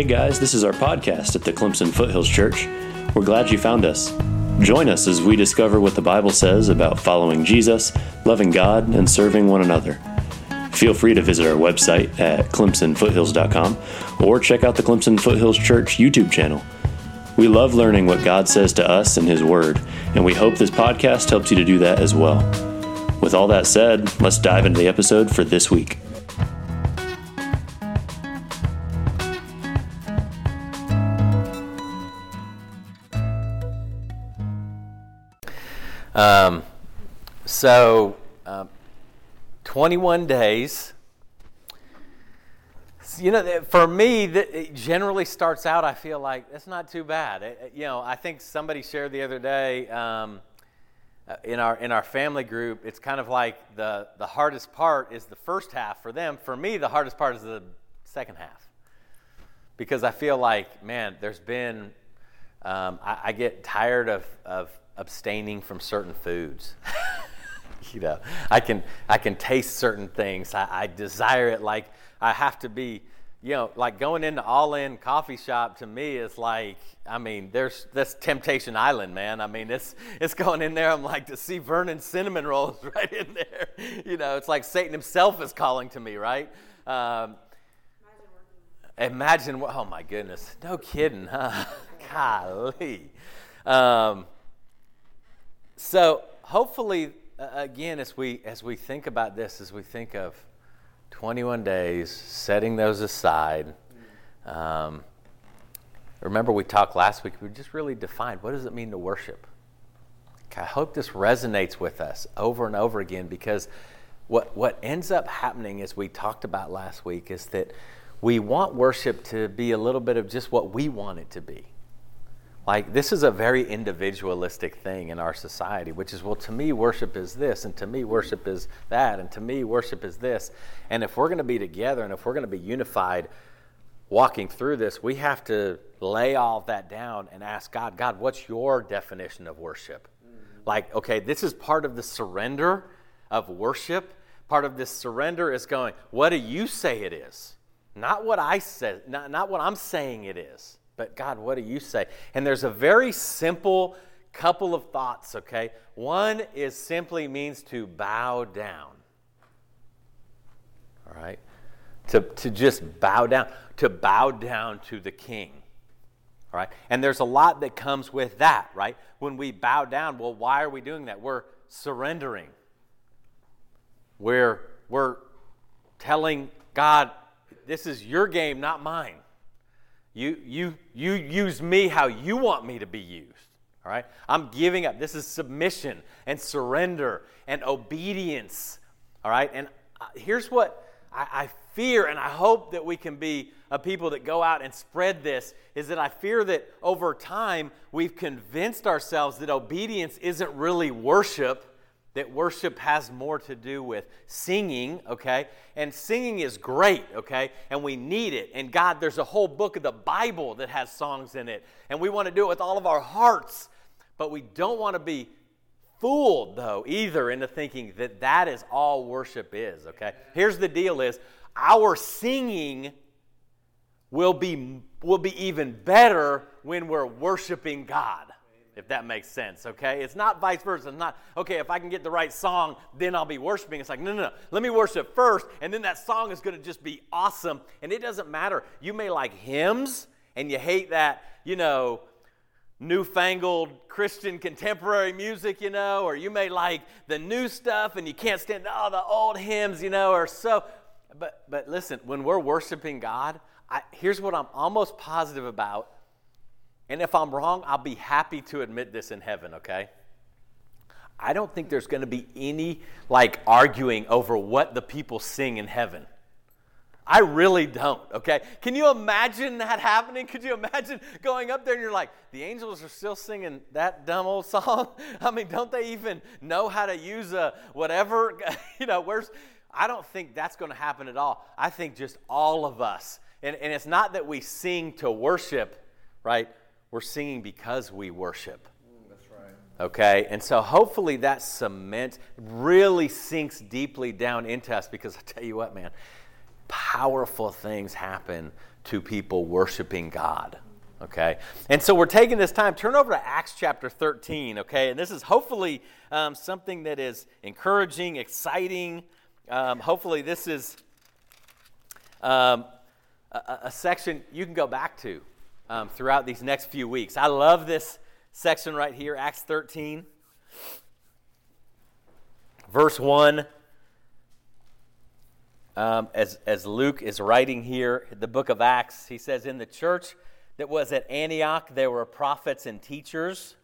Hey guys, this is our podcast at the Clemson Foothills Church. We're glad you found us. Join us as we discover what the Bible says about following Jesus, loving God, and serving one another. Feel free to visit our website at clemsonfoothills.com or check out the Clemson Foothills Church YouTube channel. We love learning what God says to us in His Word, and we hope this podcast helps you to do that as well. With all that said, let's dive into the episode for this week. Um, so, uh, 21 days. You know, for me, it generally starts out, I feel like that's not too bad. It, you know, I think somebody shared the other day um, uh, in, our, in our family group, it's kind of like the, the hardest part is the first half for them. For me, the hardest part is the second half. Because I feel like, man, there's been, um, I, I get tired of, of abstaining from certain foods. you know, I can I can taste certain things. I, I, desire it like I have to be. You know, like going into all in coffee shop to me is like, I mean, there's this Temptation Island, man. I mean, it's it's going in there. I'm like to see Vernon cinnamon rolls right in there. You know, it's like Satan himself is calling to me, right? Um, imagine, oh my goodness, no kidding, huh? Golly. Um, so hopefully, uh, again, as we as we think about this, as we think of 21 days, setting those aside. Um, remember, we talked last week. We just really defined what does it mean to worship. I hope this resonates with us over and over again because what what ends up happening, as we talked about last week, is that we want worship to be a little bit of just what we want it to be. Like, this is a very individualistic thing in our society, which is, well, to me, worship is this, and to me, worship is that, and to me, worship is this. And if we're going to be together and if we're going to be unified walking through this, we have to lay all of that down and ask God, God, what's your definition of worship? Mm-hmm. Like, okay, this is part of the surrender of worship. Part of this surrender is going, what do you say it is? Not what I said, not, not what I'm saying it is. But God, what do you say? And there's a very simple couple of thoughts, okay? One is simply means to bow down. All right? To, to just bow down, to bow down to the king. All right? And there's a lot that comes with that, right? When we bow down, well, why are we doing that? We're surrendering. We're, we're telling God, this is your game, not mine. You, you, you use me how you want me to be used. All right? I'm giving up. This is submission and surrender and obedience. All right? And uh, here's what I, I fear, and I hope that we can be a people that go out and spread this, is that I fear that over time we've convinced ourselves that obedience isn't really worship that worship has more to do with singing, okay? And singing is great, okay? And we need it. And God, there's a whole book of the Bible that has songs in it. And we want to do it with all of our hearts. But we don't want to be fooled, though, either into thinking that that is all worship is, okay? Here's the deal is our singing will be, will be even better when we're worshiping God if that makes sense, okay? It's not vice versa. It's not, okay, if I can get the right song, then I'll be worshiping. It's like, no, no, no. Let me worship first, and then that song is going to just be awesome. And it doesn't matter. You may like hymns, and you hate that, you know, newfangled Christian contemporary music, you know, or you may like the new stuff and you can't stand all oh, the old hymns, you know, or so. But, but listen, when we're worshiping God, I, here's what I'm almost positive about and if I'm wrong, I'll be happy to admit this in heaven, okay? I don't think there's going to be any like arguing over what the people sing in heaven. I really don't, okay? Can you imagine that happening? Could you imagine going up there and you're like, the angels are still singing that dumb old song? I mean, don't they even know how to use a whatever? you know, where's, I don't think that's going to happen at all. I think just all of us. And, and it's not that we sing to worship, right? We're singing because we worship. that's right. Okay? And so hopefully that cement really sinks deeply down into us because I tell you what, man, powerful things happen to people worshiping God. Okay? And so we're taking this time. Turn over to Acts chapter 13, okay? And this is hopefully um, something that is encouraging, exciting. Um, hopefully, this is um, a, a, section you can go back to um, throughout these next few weeks. I love this section right here, Acts 13, verse 1. Um, as, as Luke is writing here, the book of Acts, he says, In the church that was at Antioch, there were prophets and teachers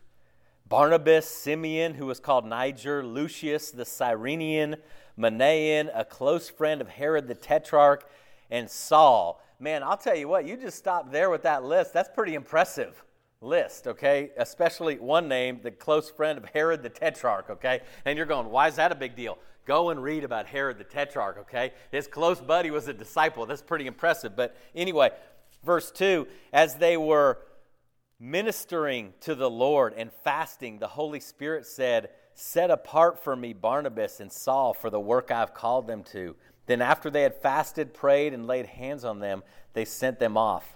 Barnabas, Simeon, who was called Niger, Lucius the Cyrenian, Manaen, a close friend of Herod the Tetrarch, and Saul. Man, I'll tell you what, you just stop there with that list. That's pretty impressive list, okay? Especially one name, the close friend of Herod the Tetrarch, okay? And you're going, why is that a big deal? Go and read about Herod the Tetrarch, okay? His close buddy was a disciple. That's pretty impressive. But anyway, verse 2 as they were ministering to the Lord and fasting, the Holy Spirit said, Set apart for me Barnabas and Saul for the work I've called them to. Then, after they had fasted, prayed, and laid hands on them, they sent them off.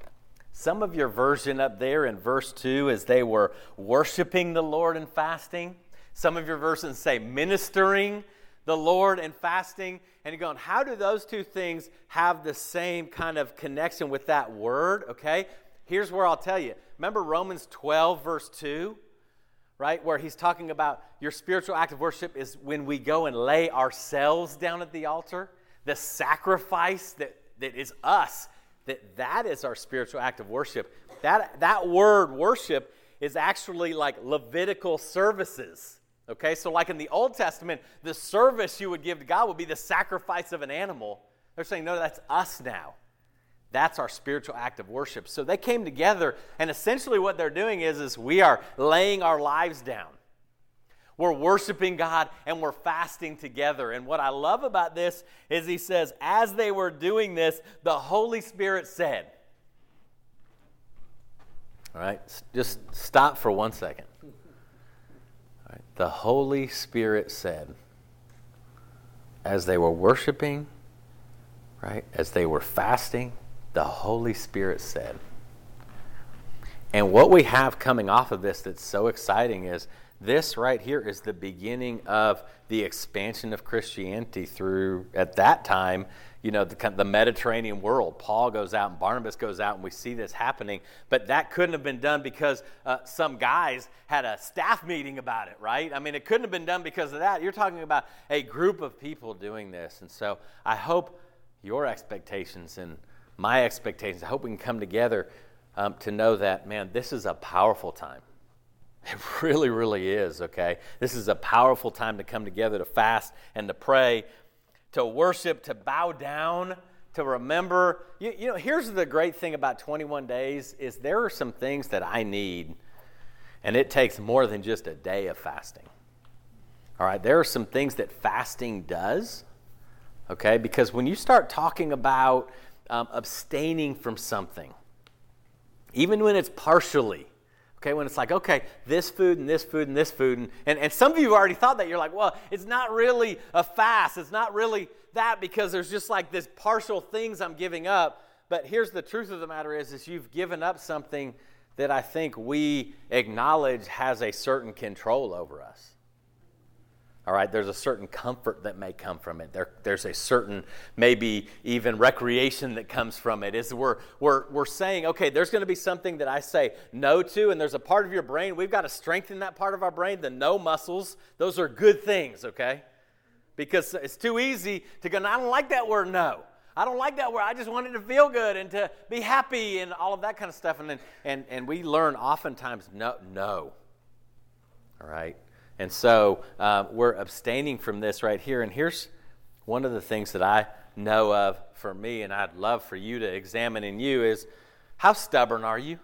Some of your version up there in verse 2 as they were worshiping the Lord and fasting. Some of your versions say ministering the Lord and fasting. And you're going, how do those two things have the same kind of connection with that word? Okay, here's where I'll tell you. Remember Romans 12, verse 2? Right? Where he's talking about your spiritual act of worship is when we go and lay ourselves down at the altar the sacrifice that, that is us, that that is our spiritual act of worship. That, that word worship is actually like Levitical services. Okay, so like in the Old Testament, the service you would give to God would be the sacrifice of an animal. They're saying, no, that's us now. That's our spiritual act of worship. So they came together, and essentially what they're doing is, is we are laying our lives down. We're worshiping God and we're fasting together. And what I love about this is he says, as they were doing this, the Holy Spirit said, All right, just stop for one second. All right, the Holy Spirit said, as they were worshiping, right, as they were fasting, the Holy Spirit said. And what we have coming off of this that's so exciting is this right here is the beginning of the expansion of Christianity through, at that time, you know, the, the, Mediterranean world. Paul goes out and Barnabas goes out, and we see this happening. But that couldn't have been done because uh, some guys had a staff meeting about it, right? I mean, it couldn't have been done because of that. You're talking about a group of people doing this. And so I hope your expectations and my expectations, I hope we can come together um, to know that, man, this is a powerful time. It really, really is, okay? This is a powerful time to come together to fast and to pray, to worship, to bow down, to remember. You, you know, here's the great thing about 21 days is there are some things that I need, and it takes more than just a day of fasting. All right, there are some things that fasting does, okay? Because when you start talking about um, abstaining from something, even when it's partially, Okay, when it's like, okay, this food and this food and this food. And, and, and some of you have already thought that. You're like, well, it's not really a fast. It's not really that because there's just like this partial things I'm giving up. But here's the truth of the matter is, is you've given up something that I think we acknowledge has a certain control over us. All right, there's a certain comfort that may come from it. There, there's a certain, maybe even recreation that comes from it. Is we're, we're, we're saying, okay, there's going to be something that I say no to, and there's a part of your brain, we've got to strengthen that part of our brain, the no muscles. Those are good things, okay? Because it's too easy to go, I don't like that word no. I don't like that word. I just wanted to feel good and to be happy and all of that kind of stuff. And, then, and, and we learn oftentimes no, no. All right? And so uh, we're abstaining from this right here. And here's one of the things that I know of for me, and I'd love for you to examine in you is how stubborn are you?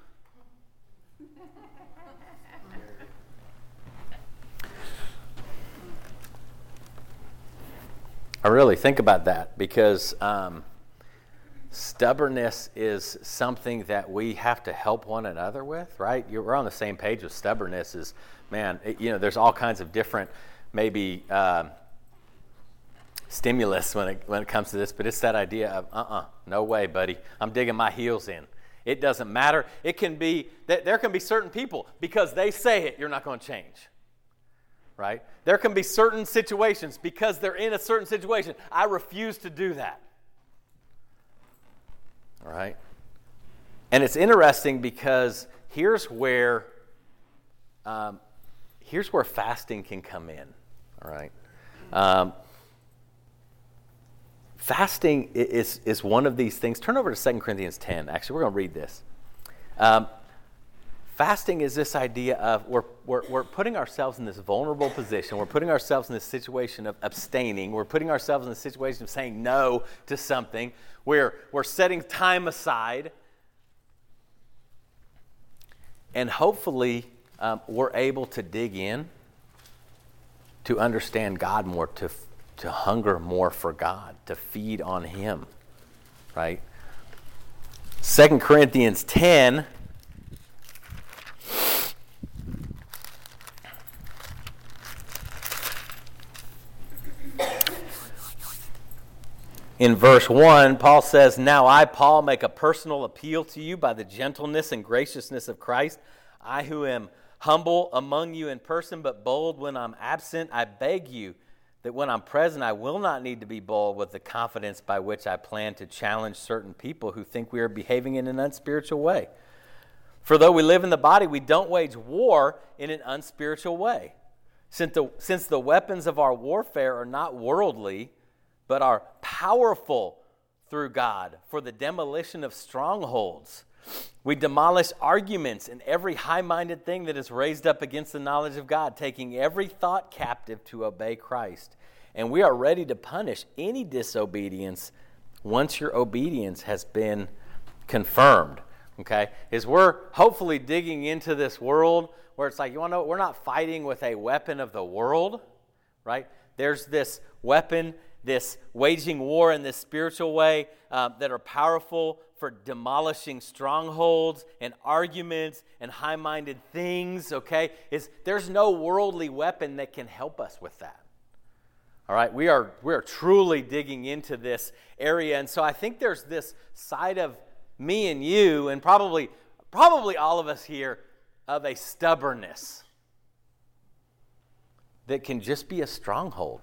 I really think about that because um, stubbornness is something that we have to help one another with, right? You're, we're on the same page with stubbornness. Is man, it, you know, there's all kinds of different, maybe uh, stimulus when it, when it comes to this, but it's that idea of, uh uh no way, buddy. I'm digging my heels in. It doesn't matter. It can be that there can be certain people, because they say it, you're not going to change. Right? There can be certain situations, because they're in a certain situation. I refuse to do that. All right? And it's interesting because here's where um, here's where fasting can come in. All right. Um, fasting is, is one of these things. Turn over to 2 Corinthians 10. Actually, we're going to read this. Um, fasting is this idea of we're, we're, we're putting ourselves in this vulnerable position. We're putting ourselves in this situation of abstaining. We're putting ourselves in the situation of saying no to something. We're, we're setting time aside. And hopefully, um, we're able to dig in to understand God more, to, to hunger more for God, to feed on Him, right? 2 Corinthians 10. In verse 1, Paul says, Now I, Paul, make a personal appeal to you by the gentleness and graciousness of Christ. I, who am humble among you in person, but bold when I'm absent. I beg you that when I'm present, I will not need to be bold with the confidence by which I plan to challenge certain people who think we are behaving in an unspiritual way. For though we live in the body, we don't wage war in an unspiritual way. Since the, since the weapons of our warfare are not worldly, but are powerful through God for the demolition of strongholds. We demolish arguments and every high minded thing that is raised up against the knowledge of God, taking every thought captive to obey Christ. And we are ready to punish any disobedience once your obedience has been confirmed. Okay? Is we're hopefully digging into this world where it's like, you want to know, we're not fighting with a weapon of the world, right? There's this weapon, this waging war in this spiritual way uh, that are powerful for demolishing strongholds and arguments and high minded things, okay? Is there's no worldly weapon that can help us with that. All right, we are we are truly digging into this area, and so I think there's this side of me and you, and probably probably all of us here, of a stubbornness that can just be a stronghold.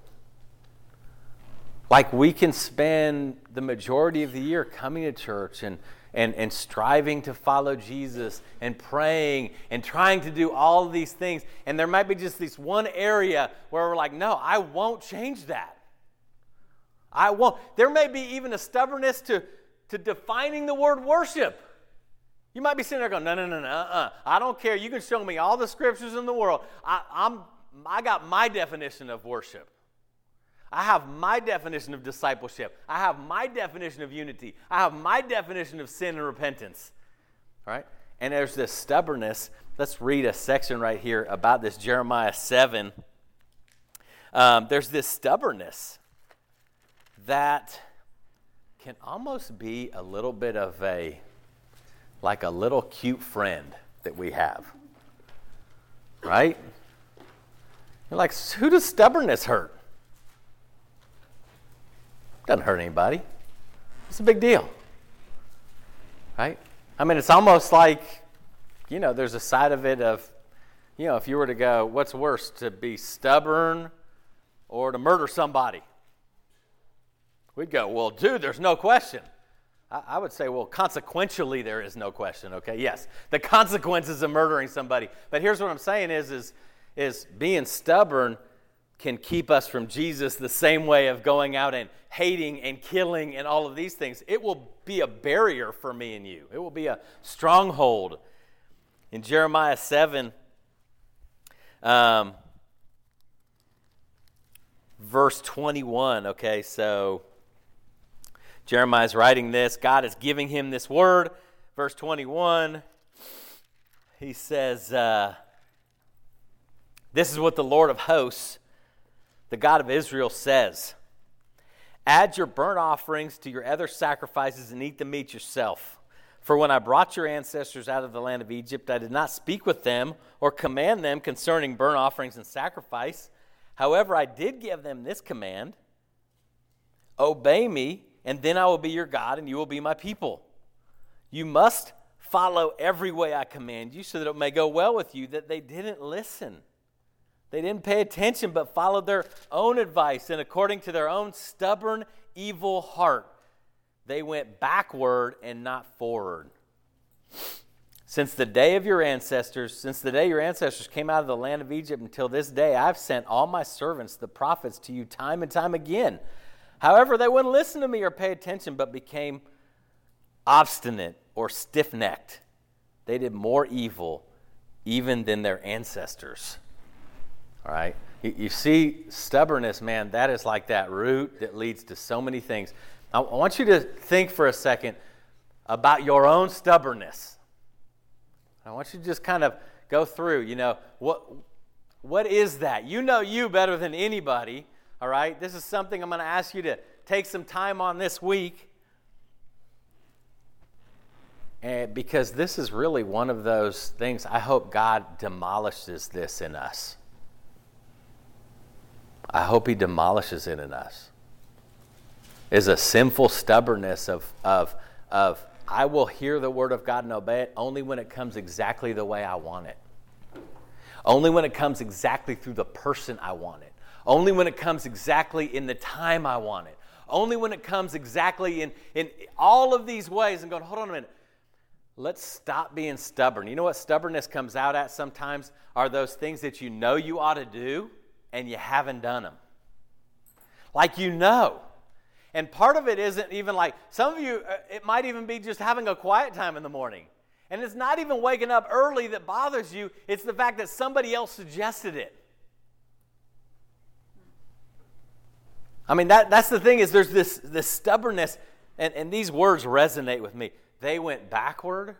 Like we can spend the majority of the year coming to church and, and, and striving to follow Jesus and praying and trying to do all these things. And there might be just this one area where we're like, no, I won't change that. I won't. There may be even a stubbornness to, to defining the word worship. You might be sitting there going, no, no, no, no, uh-uh. I don't care. You can show me all the scriptures in the world. I, I'm, I got my definition of worship. I have my definition of discipleship. I have my definition of unity. I have my definition of sin and repentance. All right? And there's this stubbornness. Let's read a section right here about this Jeremiah 7. Um, there's this stubbornness that can almost be a little bit of a, like a little cute friend that we have. Right? You're like, who does stubbornness hurt? Doesn't hurt anybody. It's a big deal. Right? I mean, it's almost like, you know, there's a side of it of, you know, if you were to go, what's worse, to be stubborn or to murder somebody? We'd go, well, dude, there's no question. I, would say, well, consequentially, there is no question. Okay, yes, the consequences of murdering somebody. But here's what I'm saying: is is is being stubborn can keep us from Jesus the same way of going out and hating and killing and all of these things. It will be a barrier for me and you, it will be a stronghold. In Jeremiah 7, um, verse 21, okay, so Jeremiah's writing this. God is giving him this word. Verse 21, he says, uh, This is what the Lord of hosts the God of Israel says Add your burnt offerings to your other sacrifices and eat the meat yourself. For when I brought your ancestors out of the land of Egypt, I did not speak with them or command them concerning burnt offerings and sacrifice. However, I did give them this command Obey me, and then I will be your God, and you will be my people. You must follow every way I command you, so that it may go well with you, that they didn't listen. They didn't pay attention, but followed their own advice, and according to their own stubborn, evil heart, they went backward and not forward. Since the day of your ancestors, since the day your ancestors came out of the land of Egypt until this day, I've sent all my servants, the prophets, to you time and time again. However, they wouldn't listen to me or pay attention, but became obstinate or stiff necked. They did more evil even than their ancestors. All right? You see, stubbornness, man, that is like that root that leads to so many things. I want you to think for a second about your own stubbornness. I want you to just kind of go through, you know, what, what is that? You know you better than anybody, all right? This is something I'm going to ask you to take some time on this week. And because this is really one of those things, I hope God demolishes this in us. I hope He demolishes it in us. Is a sinful stubbornness of, of, of I will hear the word of God and obey it only when it comes exactly the way I want it. Only when it comes exactly through the person I want it. Only when it comes exactly in the time I want it. Only when it comes exactly in, in all of these ways and going, hold on a minute. Let's stop being stubborn. You know what stubbornness comes out at sometimes? Are those things that you know you ought to do and you haven't done them. Like you know. And part of it isn't even like, some of you, uh, it might even be just having a quiet time in the morning. And it's not even waking up early that bothers you, it's the fact that somebody else suggested it. I mean, that, that's the thing is there's this, this stubbornness, and, and these words resonate with me. They went backward,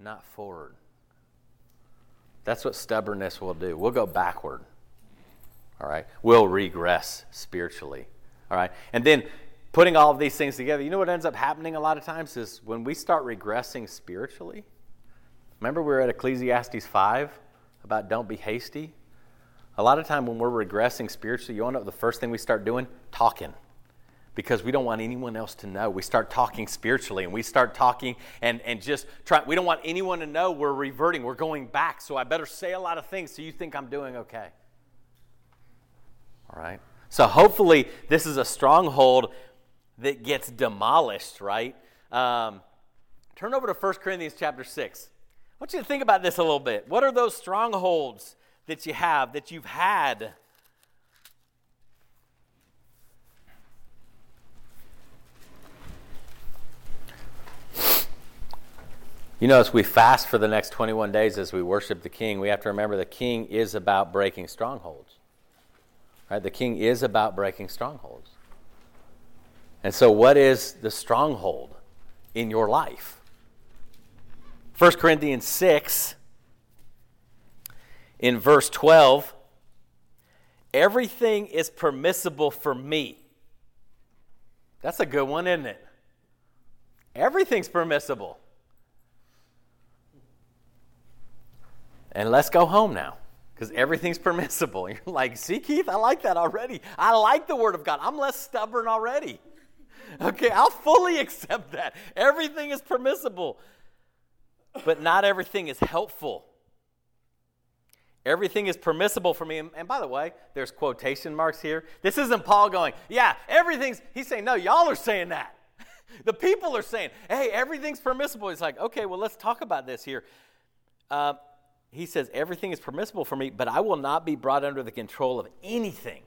not forward. That's what stubbornness will do. We'll go backward. All right? We'll regress spiritually. All right? And then putting all of these things together, you know what ends up happening a lot of times is when we start regressing spiritually. Remember, we were at Ecclesiastes 5 about don't be hasty? A lot of time when we're regressing spiritually, you to know the first thing we start doing? Talking. Because we don't want anyone else to know. We start talking spiritually and we start talking and, and just try. We don't want anyone to know we're reverting, we're going back. So I better say a lot of things so you think I'm doing okay. All right? So hopefully, this is a stronghold that gets demolished, right? Um, turn over to 1 Corinthians chapter 6. I want you to think about this a little bit. What are those strongholds that you have, that you've had? You know, as we fast for the next 21 days as we worship the King, we have to remember the King is about breaking strongholds. Right? The King is about breaking strongholds. And so, what is the stronghold in your life? 1 Corinthians 6, in verse 12, everything is permissible for me. That's a good one, isn't it? Everything's permissible. And let's go home now because everything's permissible. You're like, see, Keith, I like that already. I like the Word of God. I'm less stubborn already. Okay, I'll fully accept that. Everything is permissible, but not everything is helpful. Everything is permissible for me. And, by the way, there's quotation marks here. This isn't Paul going, yeah, everything's, he's saying, no, y'all are saying that. the people are saying, hey, everything's permissible. He's like, okay, well, let's talk about this here. Uh, he says, everything is permissible for me, but I will not be brought under the control of anything.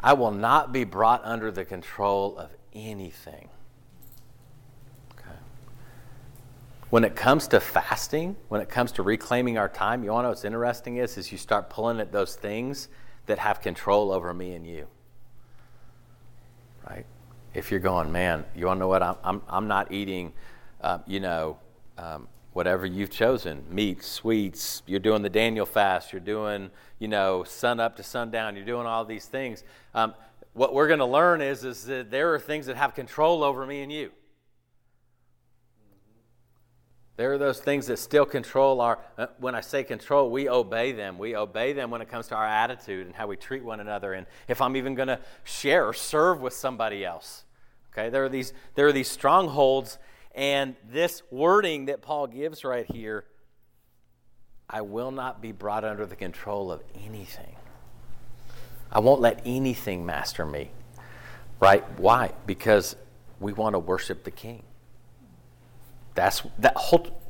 I will not be brought under the control of anything. Okay. When it comes to fasting, when it comes to reclaiming our time, you want to know what's interesting is, is you start pulling at those things that have control over me and you. Right? If you're going, man, you want to know what? I'm, I'm, I'm not eating, uh, you know, um, whatever you've chosen meat, sweets, you're doing the Daniel fast, you're doing, you know, sun up to sundown, you're doing all these things. Um, what we're going to learn is, is that there are things that have control over me and you. There are those things that still control our, uh, when I say control, we obey them. We obey them when it comes to our attitude and how we treat one another and if I'm even going to share or serve with somebody else. Okay, there are these, there are these strongholds, and this wording that Paul gives right here I will not be brought under the control of anything. I won't let anything master me. Right? Why? Because we want to worship the King. That's that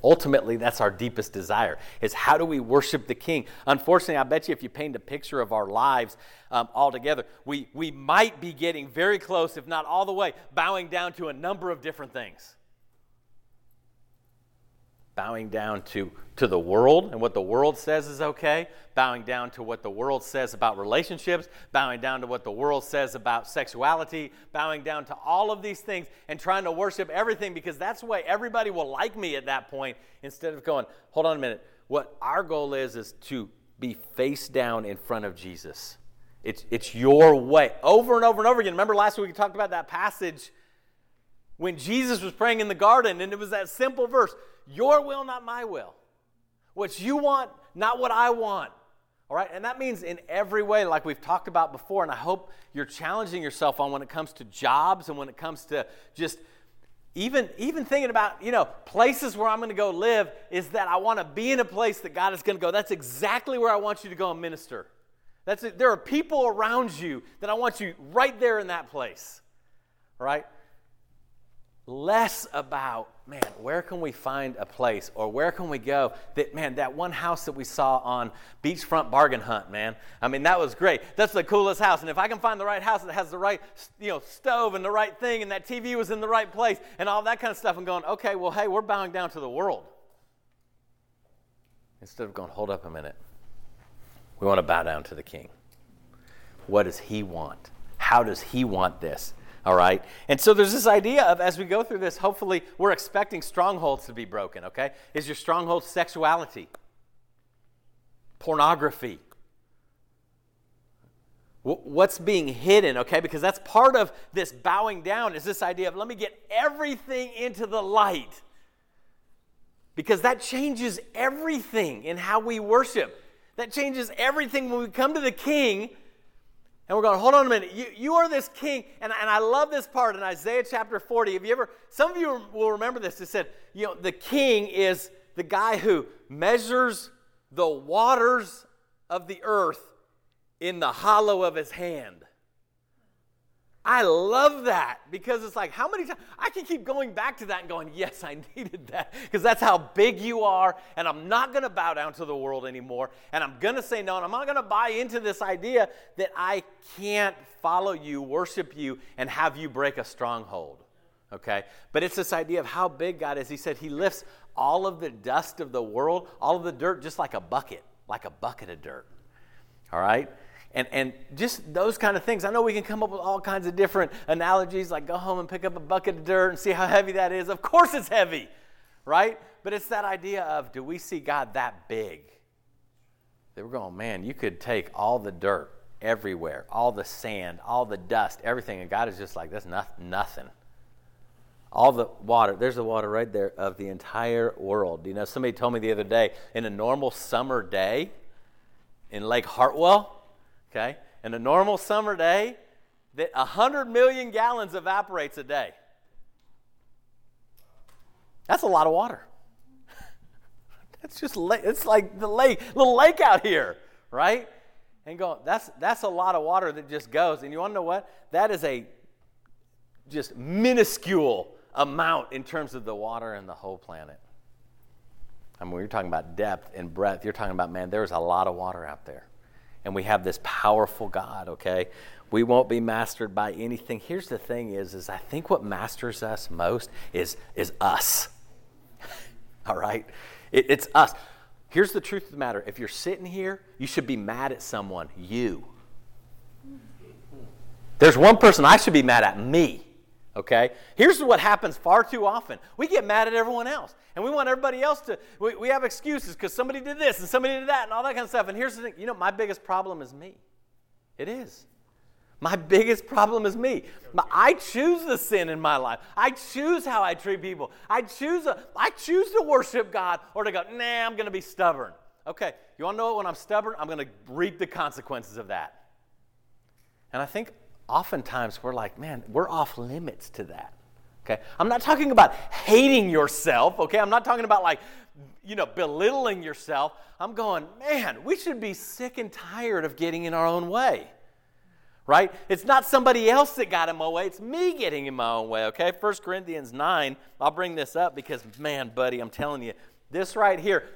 ultimately that's our deepest desire is how do we worship the king unfortunately i bet you if you paint a picture of our lives um, all together we, we might be getting very close if not all the way bowing down to a number of different things bowing down to, to the world and what the world says is okay, bowing down to what the world says about relationships, bowing down to what the world says about sexuality, bowing down to all of these things and trying to worship everything because that's the way everybody will like me at that point instead of going, hold on a minute. What our goal is is to be face down in front of Jesus. It's, it's your way. Over and over and over again. Remember last week we talked about that passage when Jesus was praying in the garden, and it was that simple verse Your will, not my will. What you want, not what I want. All right? And that means in every way, like we've talked about before, and I hope you're challenging yourself on when it comes to jobs and when it comes to just even, even thinking about, you know, places where I'm going to go live, is that I want to be in a place that God is going to go. That's exactly where I want you to go and minister. That's it. There are people around you that I want you right there in that place. All right? Less about, man, where can we find a place or where can we go that, man, that one house that we saw on Beachfront Bargain Hunt, man. I mean, that was great. That's the coolest house. And if I can find the right house that has the right, you know, stove and the right thing and that TV was in the right place and all that kind of stuff, I'm going, okay, well, hey, we're bowing down to the world. Instead of going, hold up a minute. We want to bow down to the king. What does he want? How does he want this? All right? And so there's this idea of, as we go through this, hopefully we're expecting strongholds to be broken, okay? Is your stronghold sexuality? Pornography? What's being hidden, okay? Because that's part of this bowing down, is this idea of let me get everything into the light. Because that changes everything in how we worship. That changes everything when we come to the king and we're going, hold on a minute. You, you are this king. And, and I love this part in Isaiah chapter 40. Have you ever, some of you will remember this. It said, you know, the king is the guy who measures the waters of the earth in the hollow of his hand. I love that because it's like, how many times I can keep going back to that and going, yes, I needed that because that's how big you are. And I'm not going to bow down to the world anymore. And I'm going to say no. And I'm not going to buy into this idea that I can't follow you, worship you, and have you break a stronghold. Okay? But it's this idea of how big God is. He said He lifts all of the dust of the world, all of the dirt, just like a bucket, like a bucket of dirt. All right? And, and just those kind of things. I know we can come up with all kinds of different analogies, like go home and pick up a bucket of dirt and see how heavy that is. Of course, it's heavy, right? But it's that idea of do we see God that big? That we're going, man, you could take all the dirt everywhere, all the sand, all the dust, everything, and God is just like, that's nothing. All the water, there's the water right there of the entire world. You know, somebody told me the other day, in a normal summer day in Lake Hartwell, okay? In a normal summer day, that 100 million gallons evaporates a day. That's a lot of water. That's just it's like the lake, little lake out here, right? And go, that's that's a lot of water that just goes. And you want to know what? That is a just minuscule amount in terms of the water in the whole planet. I mean, when you're talking about depth and breadth, you're talking about, man, there's a lot of water out there and we have this powerful God, okay? We won't be mastered by anything. Here's the thing is, is I think what masters us most is, is us. All right? It, it's us. Here's the truth of the matter. If you're sitting here, you should be mad at someone, you. There's one person I should be mad at, me. Okay? Here's what happens far too often we get mad at everyone else. And we want everybody else to, we, we have excuses because somebody did this and somebody did that and all that kind of stuff. And here's the thing you know, my biggest problem is me. It is. My biggest problem is me. I choose the sin in my life. I choose how I treat people. I choose, a, I choose to worship God or to go, nah, I'm going to be stubborn. Okay, you want to know what? When I'm stubborn, I'm going to reap the consequences of that. And I think oftentimes we're like, man, we're off limits to that. Okay, I'm not talking about hating yourself. Okay, I'm not talking about like, you know, belittling yourself. I'm going, man, we should be sick and tired of getting in our own way right? It's not somebody else that got in my way, it's me getting in my own way, okay? 1 Corinthians 9, I'll bring this up because, man, buddy, I'm telling you, this right here.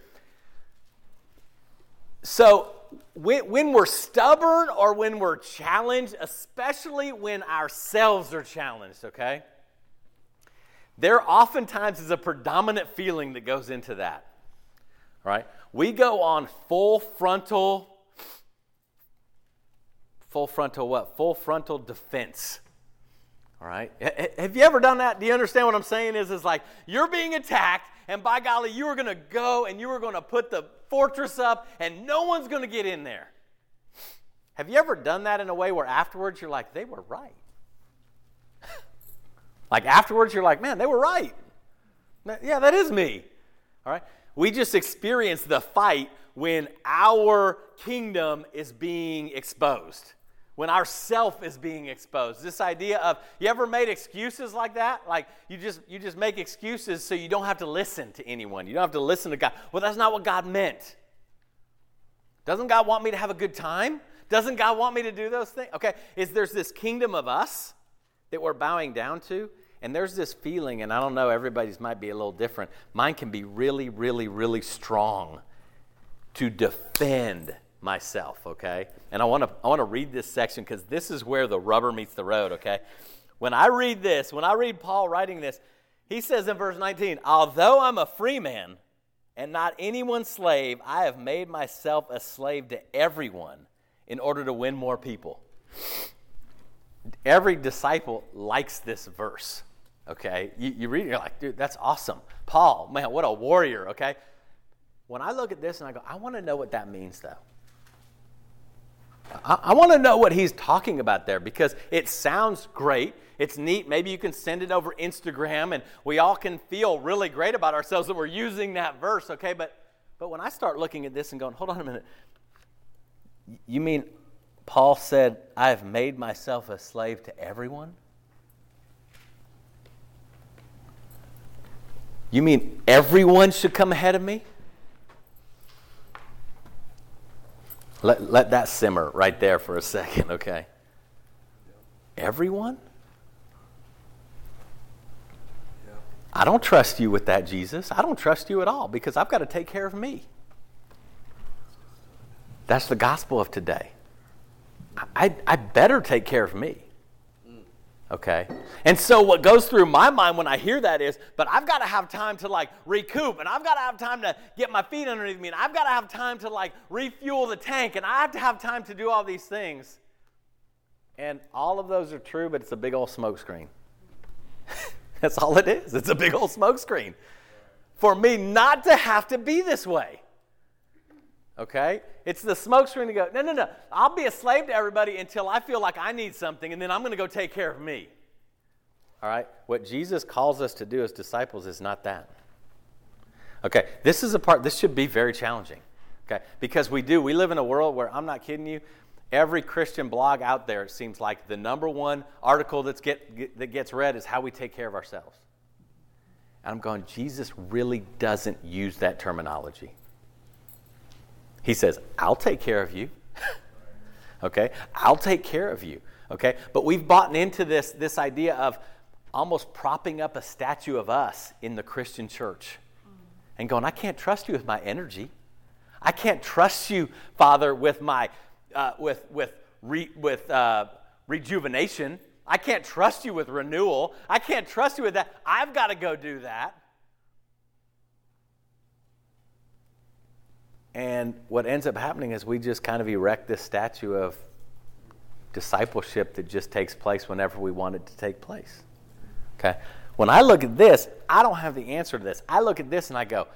So, when, when we're stubborn or when we're challenged, especially when ourselves are challenged, okay? There oftentimes is a predominant feeling that goes into that, right? We go on full frontal full frontal what? Full frontal defense. All right? Have you ever done that? Do you understand what I'm saying? Is is like you're being attacked, and by golly, you are going to go and you are going to put the fortress up, and no one's going to get in there. Have you ever done that in a way where afterwards you're like, they were right? like afterwards you're like, man, they were right. Yeah, that is me. All right? We just experience the fight when our kingdom is being exposed when our self is being exposed. This idea of you ever made excuses like that? Like you just you just make excuses so you don't have to listen to anyone. You don't have to listen to god. Well that's not what god meant. Doesn't god want me to have a good time? Doesn't god want me to do those things? Okay is there's this kingdom of us that we're bowing down to and there's this feeling and i don't know everybody's might be a little different. Mine can be really really really strong to defend myself, okay? And I want to I want to read this section cuz this is where the rubber meets the road, okay? When I read this, when I read Paul writing this, he says in verse 19, "Although I'm a free man and not anyone's slave, I have made myself a slave to everyone in order to win more people." Every disciple likes this verse. Okay? You, you read it, you're like, dude, that's awesome. Paul, man, what a warrior, okay? When I look at this and I go, I want to know what that means, though. I, I want to know what he's talking about there because it sounds great. It's neat. Maybe you can send it over Instagram and we all can feel really great about ourselves that we're using that verse, okay? But, but when I start looking at this and going, hold on a minute, you mean Paul said, I have made myself a slave to everyone? You mean everyone should come ahead of me? Let, let that simmer right there for a second, okay? Everyone? I don't trust you with that, Jesus. I don't trust you at all because I've got to take care of me. That's the gospel of today. I, I better take care of me. Okay? And so what goes through my mind when I hear that is, but I've got to have time to like recoup and I've got to have time to get my feet underneath me and I've got to have time to like refuel the tank and I have to have time to do all these things. And all of those are true, but it's a big old smokescreen. That's all it is. It's a big old smokescreen. For me not to have to be this way. Okay? It's the smoke screen to go, no, no, no. I'll be a slave to everybody until I feel like I need something, and then I'm going to go take care of me. All right? What Jesus calls us to do as disciples is not that. Okay? This is a part, this should be very challenging. Okay? Because we do, we live in a world where, I'm not kidding you, every Christian blog out there, it seems like the number one article that's get, that gets read is how we take care of ourselves. And I'm going, Jesus really doesn't use that terminology. He says, I'll take care of you. okay? I'll take care of you. Okay? But we've bought into this, this idea of almost propping up a statue of us in the Christian church and going, I can't trust you with my energy. I can't trust you, Father, with my uh, with with re, with uh, rejuvenation. I can't trust you with renewal. I can't trust you with that. I've got to go do that. And what ends up happening is we just kind of erect this statue of discipleship that just takes place whenever we want it to take place. Okay? When I look at this, I don't have the answer to this. I look at this and I go,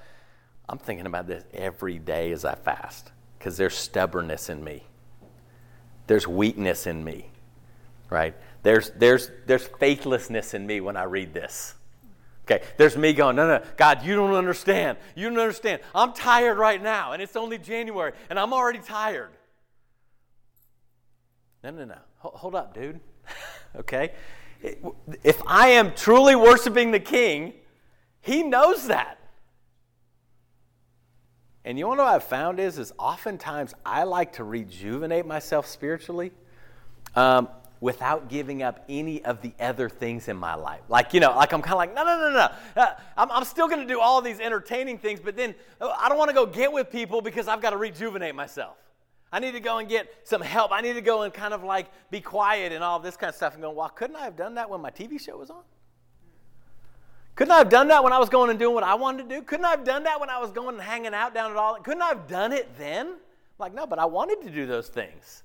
I'm thinking about this every day as I fast because there's stubbornness in me, there's weakness in me. right? There's, there's, there's faithlessness in me when I read this. Okay, there's me going, no, no, God, you don't understand. You don't understand. I'm tired right now, and it's only January, and I'm already tired. No, no, no. Hold up, dude. okay? If I am truly worshiping the King, He knows that. And you know what I've found is, is oftentimes I like to rejuvenate myself spiritually um, without giving up any of the other things in my life. Like, you know, like I'm kind of like, no, no, no, no. Uh, I'm, I'm still going to do all these entertaining things, but then uh, I don't want to go get with people because I've got to rejuvenate myself. I need to go and get some help. I need to go and kind of like be quiet and all this kind of stuff and go, well, couldn't I have done that when my TV show was on? Couldn't I have done that when I was going and doing what I wanted to do? Couldn't I have done that when I was going and hanging out down at all? Couldn't I have done it then? Like, no, but I wanted to do those things.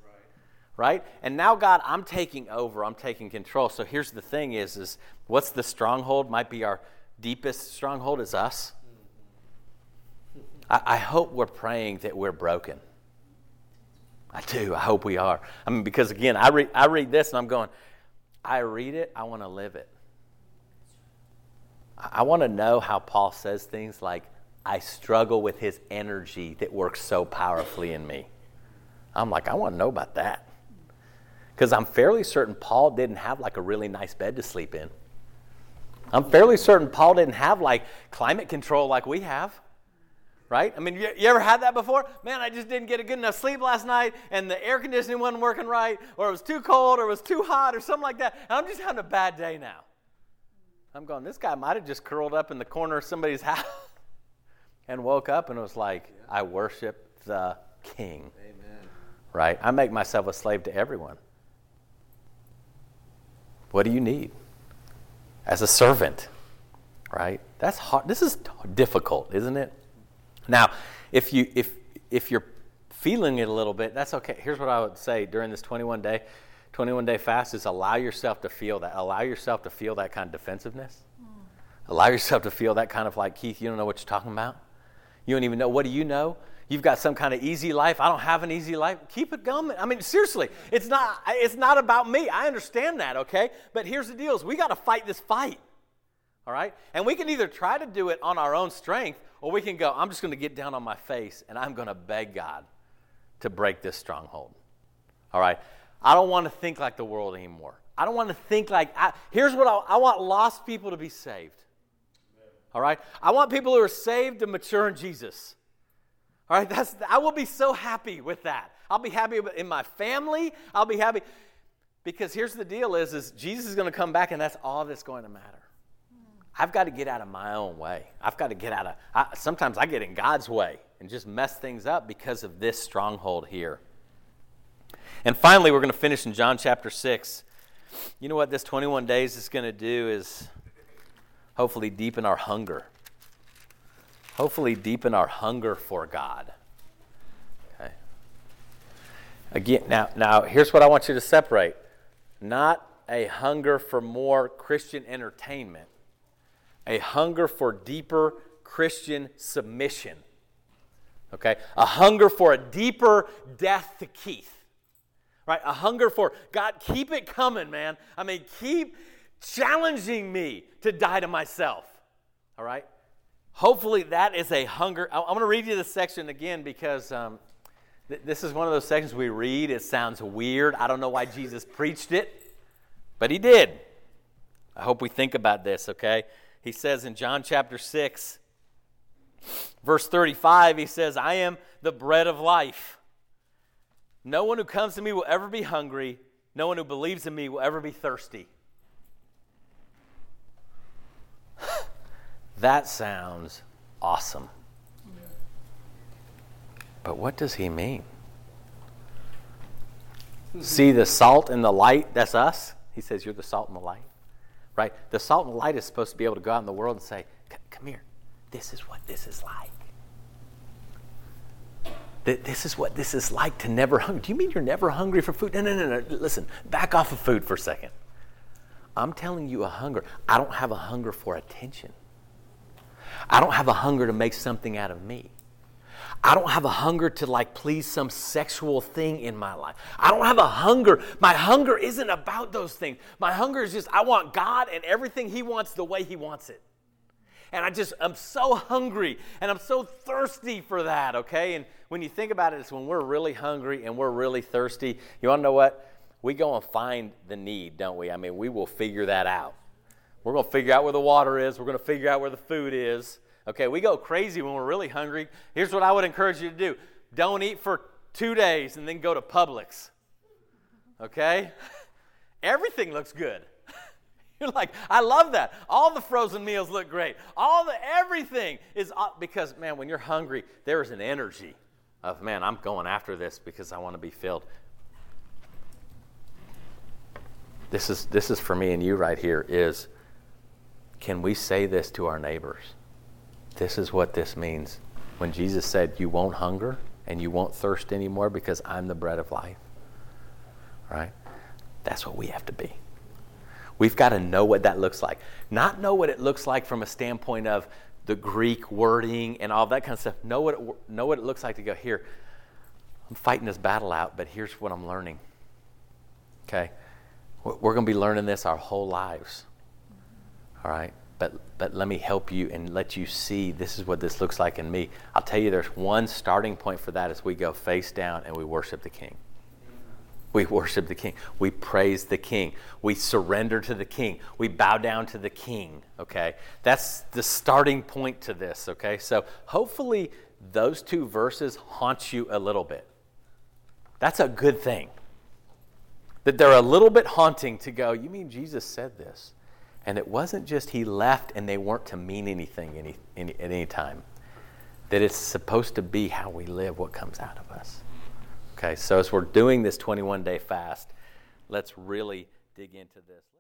Right. And now, God, I'm taking over. I'm taking control. So here's the thing is, is what's the stronghold? Might be our deepest stronghold is us. I, I hope we're praying that we're broken. I do. I hope we are. I mean, because again, I read, I read this and I'm going, I read it, I want to live it. I want to know how Paul says things like, I struggle with his energy that works so powerfully in me. I'm like, I want to know about that. Because I'm fairly certain Paul didn't have like a really nice bed to sleep in. I'm fairly certain Paul didn't have like climate control like we have. Right? I mean, you, you ever had that before? Man, I just didn't get a good enough sleep last night, and the air conditioning wasn't working right, or it was too cold, or it was too hot, or something like that. And I'm just having a bad day now. I'm going, this guy might have just curled up in the corner of somebody's house and woke up and was like, I worship the king. Amen. Right? I make myself a slave to everyone. What do you need? As a servant, right? That's hard. This is difficult, isn't it? Now, if you if if you're feeling it a little bit, that's okay. Here's what I would say during this 21 day 21 day fast is allow yourself to feel that. Allow yourself to feel that kind of defensiveness. Mm. Allow yourself to feel that kind of like, Keith, you don't know what you're talking about. You don't even know. What do you know? You've got some kind of easy life. I don't have an easy life. Keep it going. I mean, seriously, it's not, it's not about me. I understand that, okay? But here's the deal is we got to fight this fight. All right? And we can either try to do it on our own strength or we can go, I'm just going to get down on my face and I'm going to beg God to break this stronghold. All right? I don't want to think like the world anymore. I don't want to think like, I, here's what I, I want lost people to be saved. All right? I want people who are saved to mature in Jesus. All right? That's, I will be so happy with that. I'll be happy in my family. I'll be happy. Because here's the deal is, is Jesus is going to come back and that's all that's going to matter. I've got to get out of my own way. I've got to get out of, I, sometimes I get in God's way and just mess things up because of this stronghold here. And finally, we're going to finish in John chapter 6. You know what this 21 days is going to do is hopefully deepen our hunger. Hopefully, deepen our hunger for God. Okay. Again, now, now here's what I want you to separate not a hunger for more Christian entertainment, a hunger for deeper Christian submission. Okay? A hunger for a deeper death to Keith right? A hunger for God, keep it coming, man. I mean, keep challenging me to die to myself, all right? Hopefully, that is a hunger. I'm going to read you this section again because um, th- this is one of those sections we read. It sounds weird. I don't know why Jesus preached it, but he did. I hope we think about this, okay? He says in John chapter 6, verse 35, he says, I am the bread of life. No one who comes to me will ever be hungry. No one who believes in me will ever be thirsty. That sounds awesome. But what does he mean? See the salt and the light? That's us. He says, You're the salt and the light. Right? The salt and the light is supposed to be able to go out in the world and say, Come here. This is what this is like that this is what this is like to never hungry. Do you mean you're never hungry for food? No, no, no, no. Listen, back off of food for a second. I'm telling you a hunger. I don't have a hunger for attention. I don't have a hunger to make something out of me. I don't have a hunger to like please some sexual thing in my life. I don't have a hunger. My hunger isn't about those things. My hunger is just I want God and everything He wants the way He wants it. And I just, I'm so hungry and I'm so thirsty for that, okay? And when you think about it, it's when we're really hungry and we're really thirsty. You wanna know what? We go and find the need, don't we? I mean, we will figure that out. We're gonna figure out where the water is, we're gonna figure out where the food is. Okay, we go crazy when we're really hungry. Here's what I would encourage you to do don't eat for two days and then go to Publix. Okay? Everything looks good. You're like, I love that. All the frozen meals look great. All the everything is because man, when you're hungry, there is an energy of man, I'm going after this because I want to be filled. This is this is for me and you right here is can we say this to our neighbors? This is what this means. When Jesus said, You won't hunger and you won't thirst anymore because I'm the bread of life. Right? That's what we have to be. We've got to know what that looks like. Not know what it looks like from a standpoint of the Greek wording and all that kind of stuff. Know what it, know what it looks like to go, here, I'm fighting this battle out, but here's what I'm learning. Okay? We're going to be learning this our whole lives. All right? but, but let me help you and let you see this is what this looks like in me. I'll tell you there's one starting point for that as we go face down and we worship the King. We worship the King. We praise the King. We surrender to the King. We bow down to the King. Okay? That's the starting point to this. Okay? So hopefully those two verses haunt you a little bit. That's a good thing. That they're a little bit haunting to go, you mean Jesus said this? And it wasn't just he left and they weren't to mean anything any, any, at any time. That it's supposed to be how we live, what comes out of us. Okay, so as we're doing this 21 day fast, let's really dig into this.